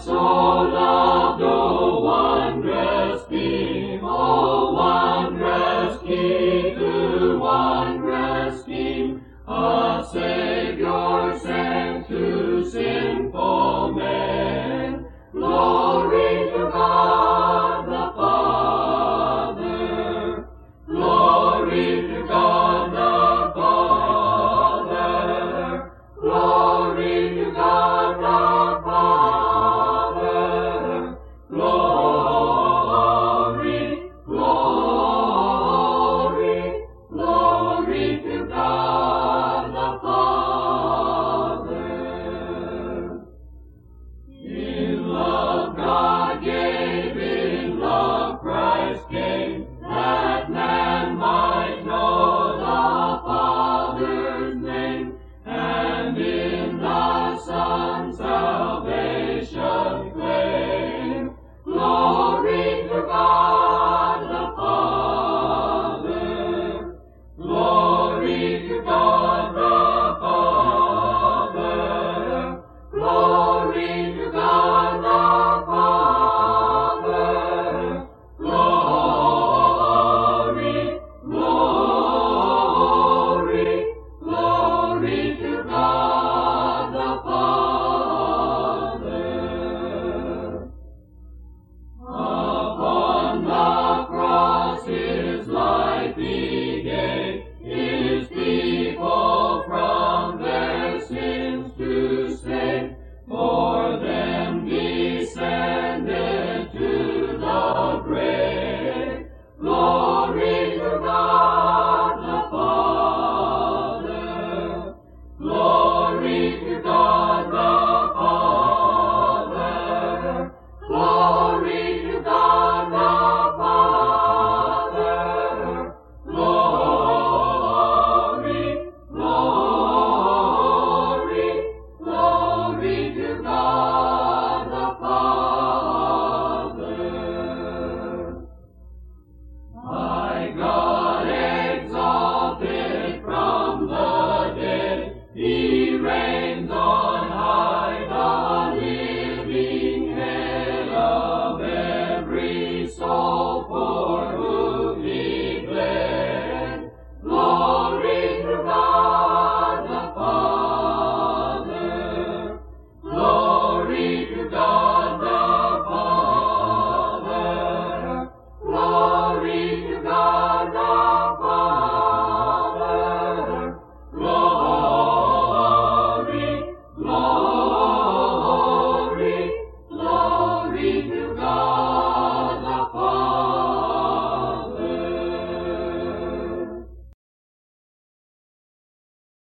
soul of the wondrous King, O wondrous King, the wondrous King.